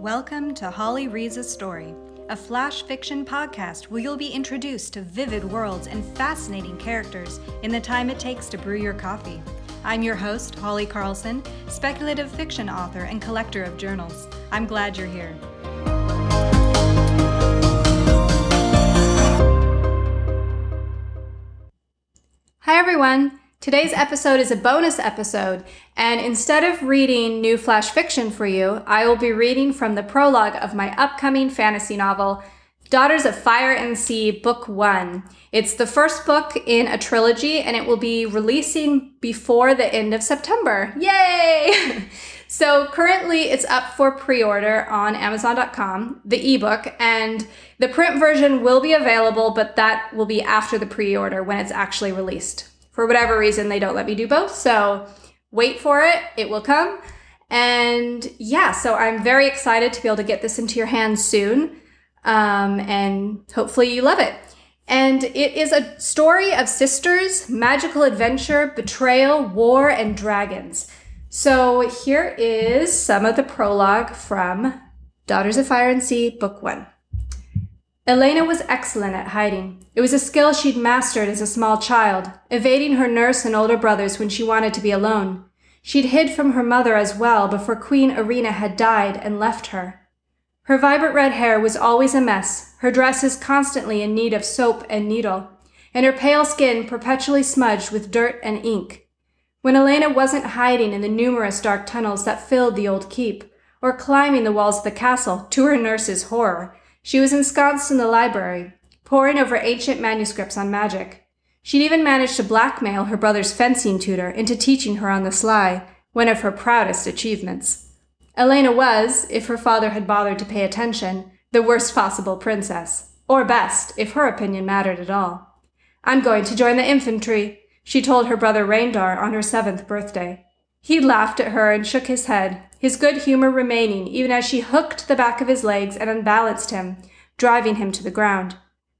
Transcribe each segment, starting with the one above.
Welcome to Holly Reads a Story, a flash fiction podcast where you'll be introduced to vivid worlds and fascinating characters in the time it takes to brew your coffee. I'm your host, Holly Carlson, speculative fiction author and collector of journals. I'm glad you're here. Hi, everyone. Today's episode is a bonus episode, and instead of reading new flash fiction for you, I will be reading from the prologue of my upcoming fantasy novel, Daughters of Fire and Sea, Book One. It's the first book in a trilogy, and it will be releasing before the end of September. Yay! so currently it's up for pre-order on Amazon.com, the ebook, and the print version will be available, but that will be after the pre-order when it's actually released for whatever reason, they don't let me do both. So wait for it, it will come. And yeah, so I'm very excited to be able to get this into your hands soon. Um, and hopefully you love it. And it is a story of sisters, magical adventure, betrayal, war, and dragons. So here is some of the prologue from Daughters of Fire and Sea, Book One. Elena was excellent at hiding. It was a skill she'd mastered as a small child, evading her nurse and older brothers when she wanted to be alone. She'd hid from her mother as well before Queen Irina had died and left her. Her vibrant red hair was always a mess, her dresses constantly in need of soap and needle, and her pale skin perpetually smudged with dirt and ink. When Elena wasn't hiding in the numerous dark tunnels that filled the old keep, or climbing the walls of the castle, to her nurse's horror, she was ensconced in the library, poring over ancient manuscripts on magic. She'd even managed to blackmail her brother's fencing tutor into teaching her on the sly, one of her proudest achievements. Elena was, if her father had bothered to pay attention, the worst possible princess, or best, if her opinion mattered at all. I'm going to join the infantry, she told her brother Raindar on her seventh birthday. He laughed at her and shook his head, his good humor remaining even as she hooked the back of his legs and unbalanced him, driving him to the ground.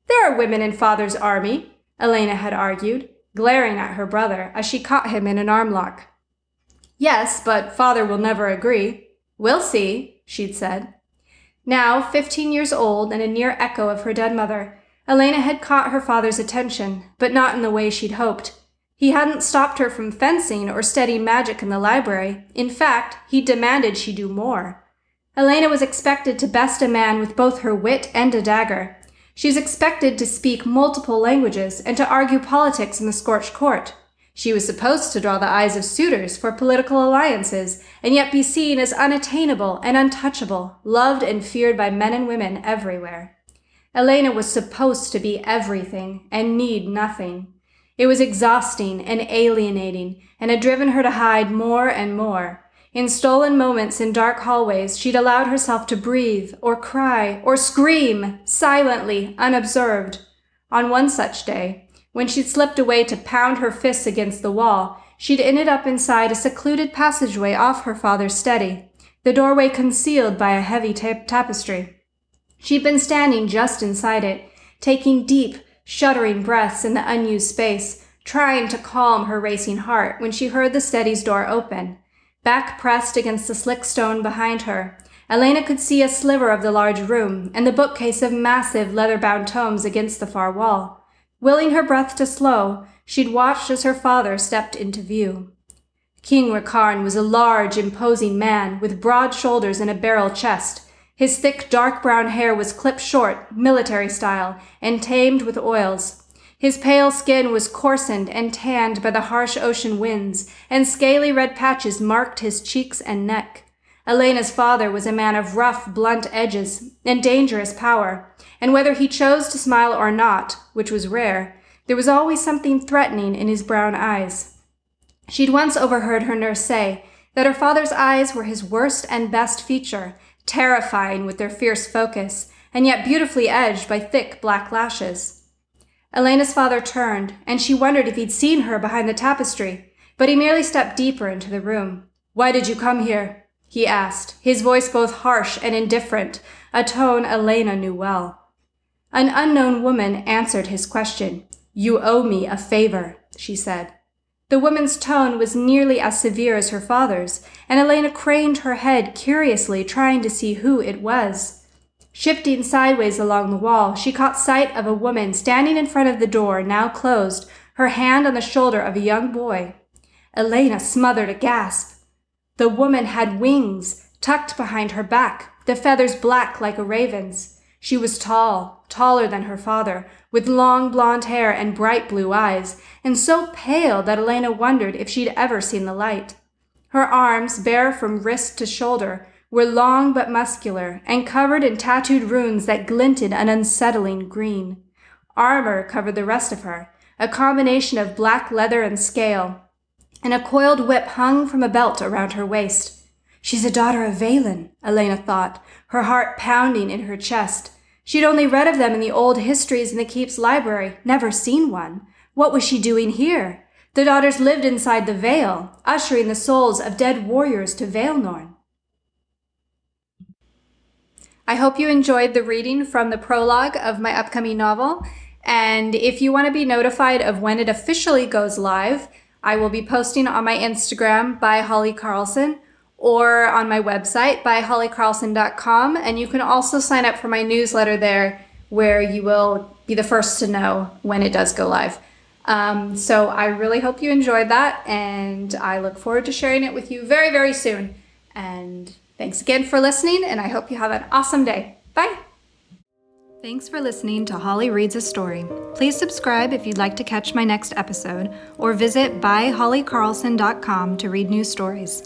There are women in father's army, Elena had argued, glaring at her brother as she caught him in an arm lock. Yes, but father will never agree. We'll see, she'd said. Now, fifteen years old and a near echo of her dead mother, Elena had caught her father's attention, but not in the way she'd hoped. He hadn't stopped her from fencing or studying magic in the library. In fact, he demanded she do more. Elena was expected to best a man with both her wit and a dagger. She was expected to speak multiple languages and to argue politics in the scorched court. She was supposed to draw the eyes of suitors for political alliances and yet be seen as unattainable and untouchable, loved and feared by men and women everywhere. Elena was supposed to be everything and need nothing. It was exhausting and alienating, and had driven her to hide more and more. In stolen moments in dark hallways, she'd allowed herself to breathe, or cry, or scream, silently, unobserved. On one such day, when she'd slipped away to pound her fists against the wall, she'd ended up inside a secluded passageway off her father's study, the doorway concealed by a heavy ta- tapestry. She'd been standing just inside it, taking deep, shuddering breaths in the unused space, trying to calm her racing heart when she heard the study's door open. Back pressed against the slick stone behind her, Elena could see a sliver of the large room and the bookcase of massive leather-bound tomes against the far wall. Willing her breath to slow, she'd watched as her father stepped into view. King Rakarn was a large, imposing man with broad shoulders and a barrel chest, his thick dark brown hair was clipped short, military style, and tamed with oils. His pale skin was coarsened and tanned by the harsh ocean winds, and scaly red patches marked his cheeks and neck. Elena's father was a man of rough, blunt edges and dangerous power, and whether he chose to smile or not, which was rare, there was always something threatening in his brown eyes. She'd once overheard her nurse say that her father's eyes were his worst and best feature, terrifying with their fierce focus, and yet beautifully edged by thick black lashes. Elena's father turned, and she wondered if he'd seen her behind the tapestry, but he merely stepped deeper into the room. Why did you come here? he asked, his voice both harsh and indifferent, a tone Elena knew well. An unknown woman answered his question. You owe me a favor, she said. The woman's tone was nearly as severe as her father's, and Elena craned her head curiously, trying to see who it was. Shifting sideways along the wall, she caught sight of a woman standing in front of the door, now closed, her hand on the shoulder of a young boy. Elena smothered a gasp. The woman had wings tucked behind her back, the feathers black like a raven's. She was tall, taller than her father, with long blonde hair and bright blue eyes, and so pale that Elena wondered if she'd ever seen the light. Her arms, bare from wrist to shoulder, were long but muscular and covered in tattooed runes that glinted an unsettling green. Armor covered the rest of her, a combination of black leather and scale, and a coiled whip hung from a belt around her waist. She's a daughter of Valen, Elena thought, her heart pounding in her chest. She'd only read of them in the old histories in the keep's library, never seen one. What was she doing here? The daughters lived inside the Vale, ushering the souls of dead warriors to Vaelnorn. I hope you enjoyed the reading from the prologue of my upcoming novel. And if you want to be notified of when it officially goes live, I will be posting on my Instagram by Holly Carlson or on my website by hollycarlson.com. And you can also sign up for my newsletter there where you will be the first to know when it does go live. Um, so I really hope you enjoyed that, and I look forward to sharing it with you very, very soon. And thanks again for listening, and I hope you have an awesome day. Bye. Thanks for listening to Holly Reads a Story. Please subscribe if you'd like to catch my next episode, or visit byhollycarlson.com to read new stories.